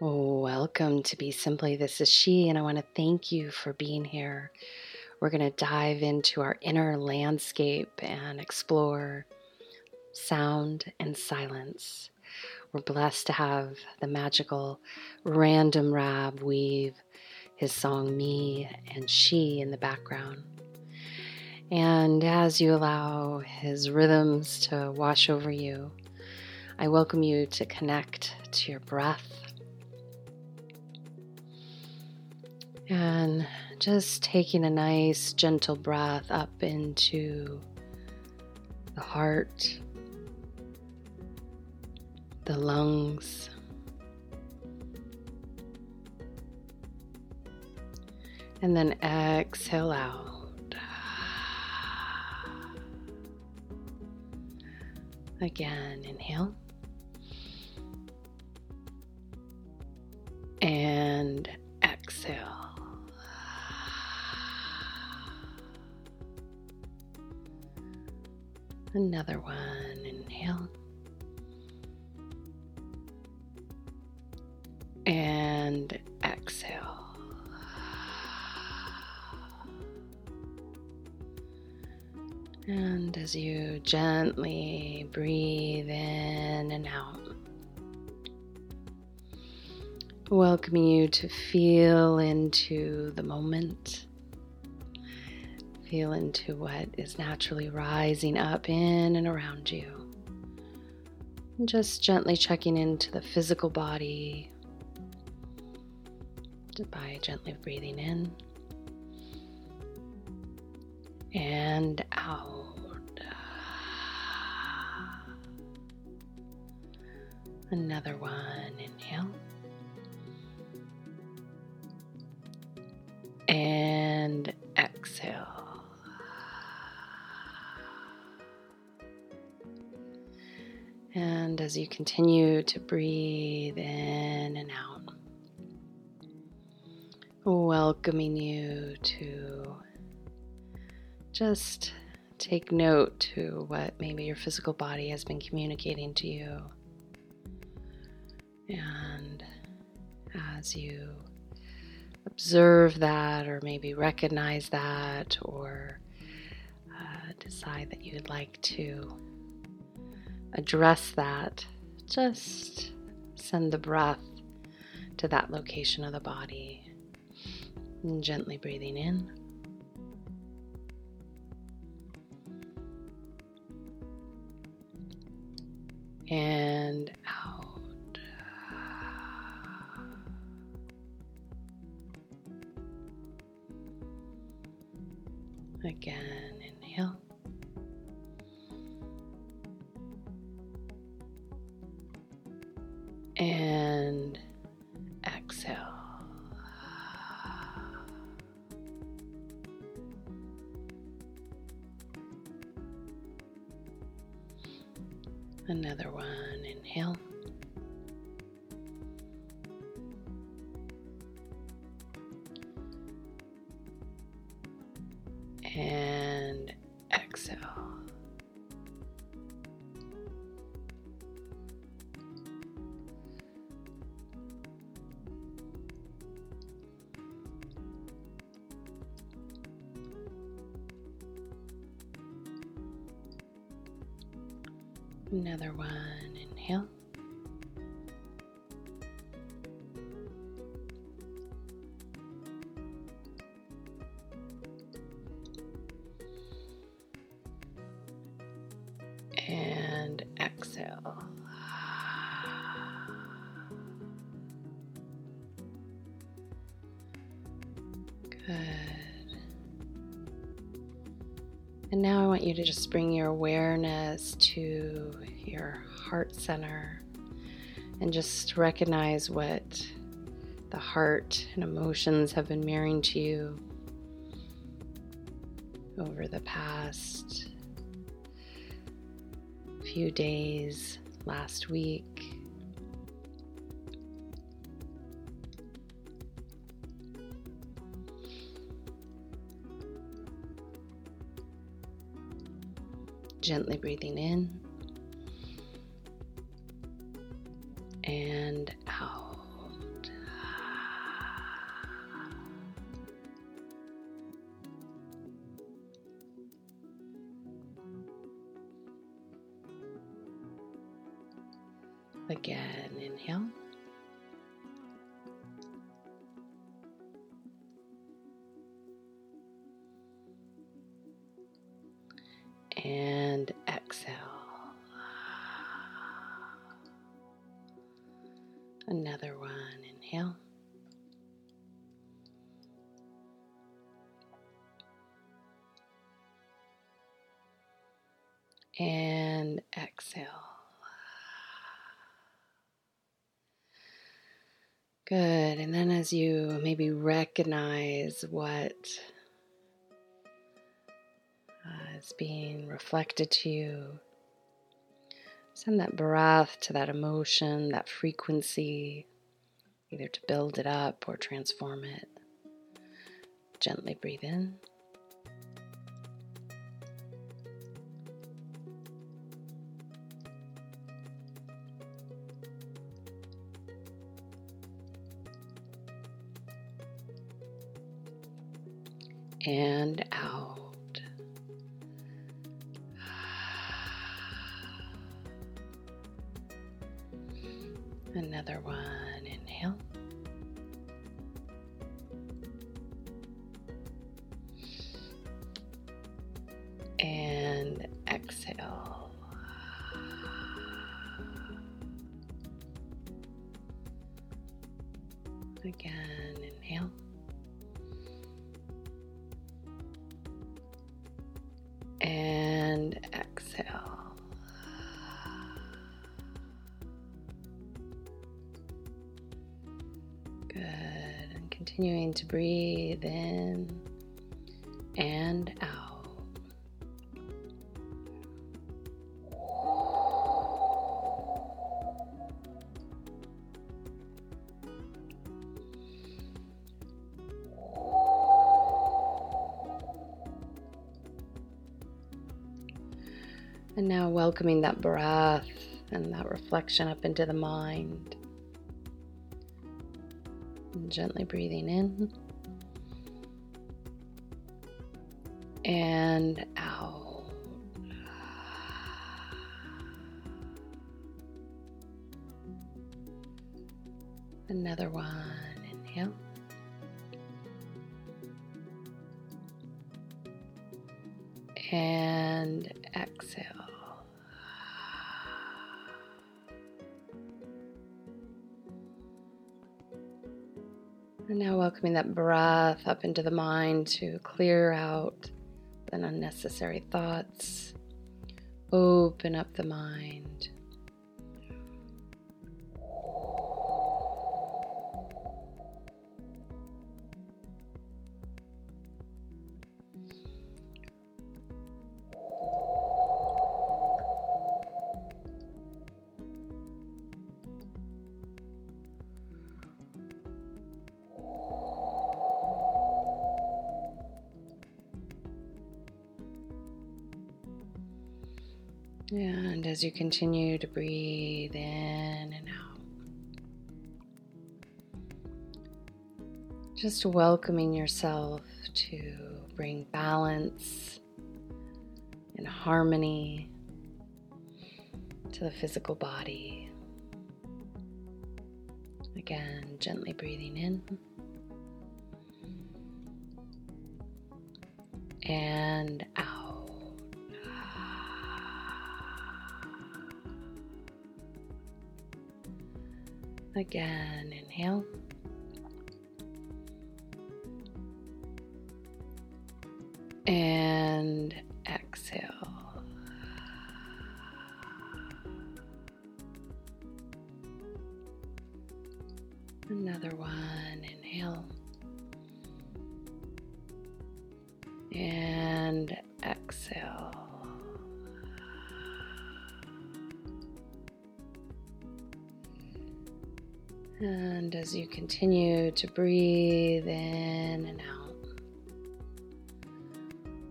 Welcome to Be Simply. This is She, and I want to thank you for being here. We're going to dive into our inner landscape and explore sound and silence. We're blessed to have the magical Random Rab weave his song Me and She in the background. And as you allow his rhythms to wash over you, I welcome you to connect to your breath And just taking a nice gentle breath up into the heart, the lungs, and then exhale out. Again, inhale. And Another one. Inhale. And exhale. And as you gently breathe in and out, welcoming you to feel into the moment Feel into what is naturally rising up in and around you. And just gently checking into the physical body by gently breathing in and out. Another one, inhale. As you continue to breathe in and out, welcoming you to just take note to what maybe your physical body has been communicating to you. And as you observe that, or maybe recognize that, or uh, decide that you would like to address that, just send the breath to that location of the body. And gently breathing in. And out. Again, Another one, inhale. Another one, inhale. And exhale. Good. And now I want you to just bring your awareness to your heart center and just recognize what the heart and emotions have been mirroring to you over the past few days, last week. Gently breathing in and out. Again, inhale. And exhale. Good. And then as you maybe recognize what uh, is being reflected to you, send that breath to that emotion, that frequency, either to build it up or transform it. Gently breathe in. And out. Another one. Inhale. And exhale. Again, inhale. Good. And continuing to breathe in and out. And now welcoming that breath and that reflection up into the mind. And gently breathing in and out. Another one. Inhale. And exhale. And now welcoming that breath up into the mind to clear out the unnecessary thoughts. Open up the mind. And as you continue to breathe in and out, just welcoming yourself to bring balance and harmony to the physical body. Again, gently breathing in and out. Again, inhale. And exhale. Another one, And as you continue to breathe in and out,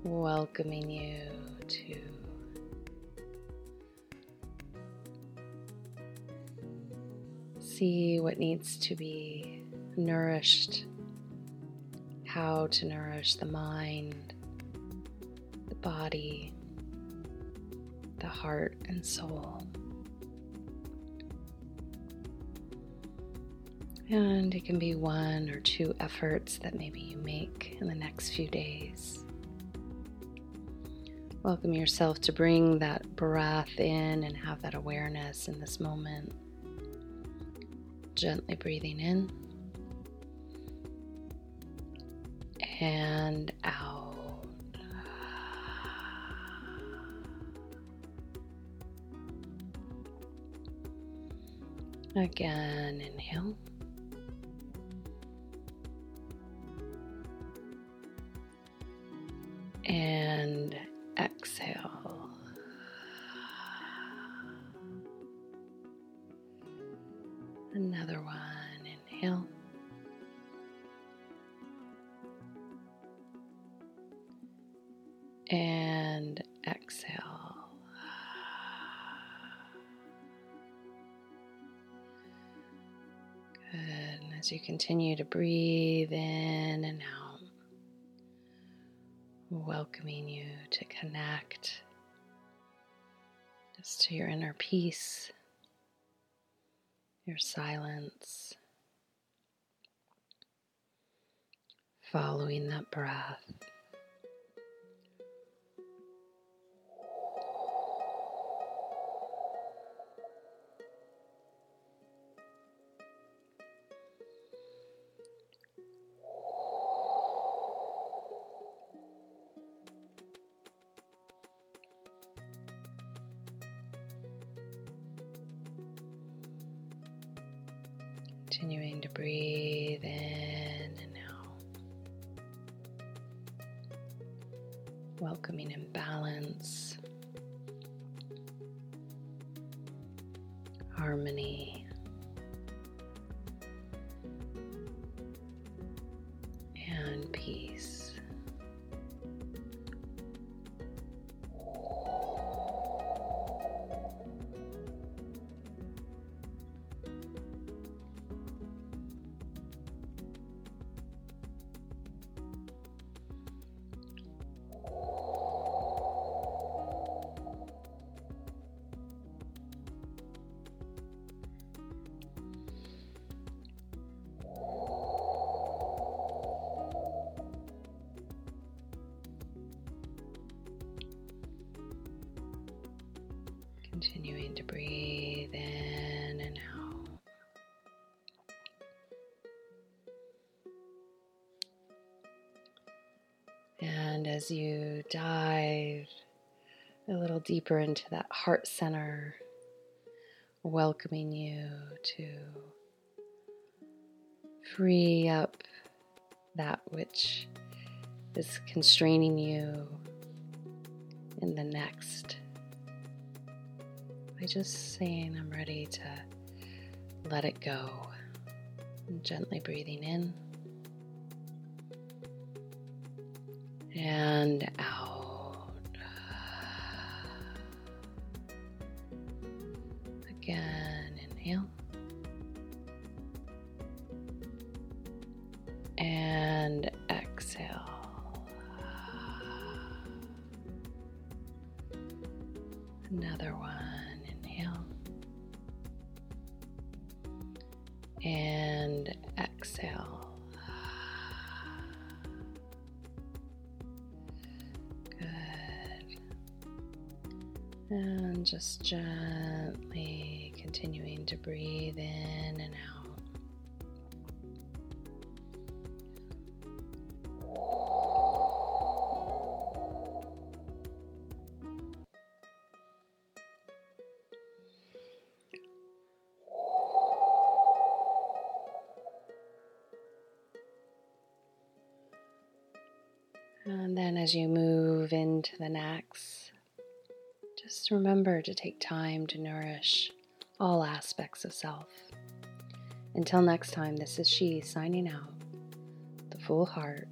welcoming you to see what needs to be nourished, how to nourish the mind, the body, the heart, and soul. And it can be one or two efforts that maybe you make in the next few days. Welcome yourself to bring that breath in and have that awareness in this moment. Gently breathing in and out. Again, inhale. Another one. Inhale. And exhale. Good. And as you continue to breathe in and out welcoming you to connect just to your inner peace, your silence, following that breath. Continuing to breathe in and out. Welcoming imbalance, harmony, and peace. Continuing to breathe in and out. And as you dive a little deeper into that heart center, welcoming you to free up that which is constraining you in the next by just saying, I'm ready to let it go. And gently breathing in and out. And just gently continuing to breathe in and out. And then as you move into the next, just remember to take time to nourish all aspects of self. Until next time, this is she signing out. The full heart,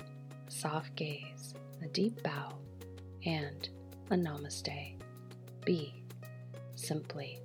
a soft gaze, a deep bow, and a namaste. Be simply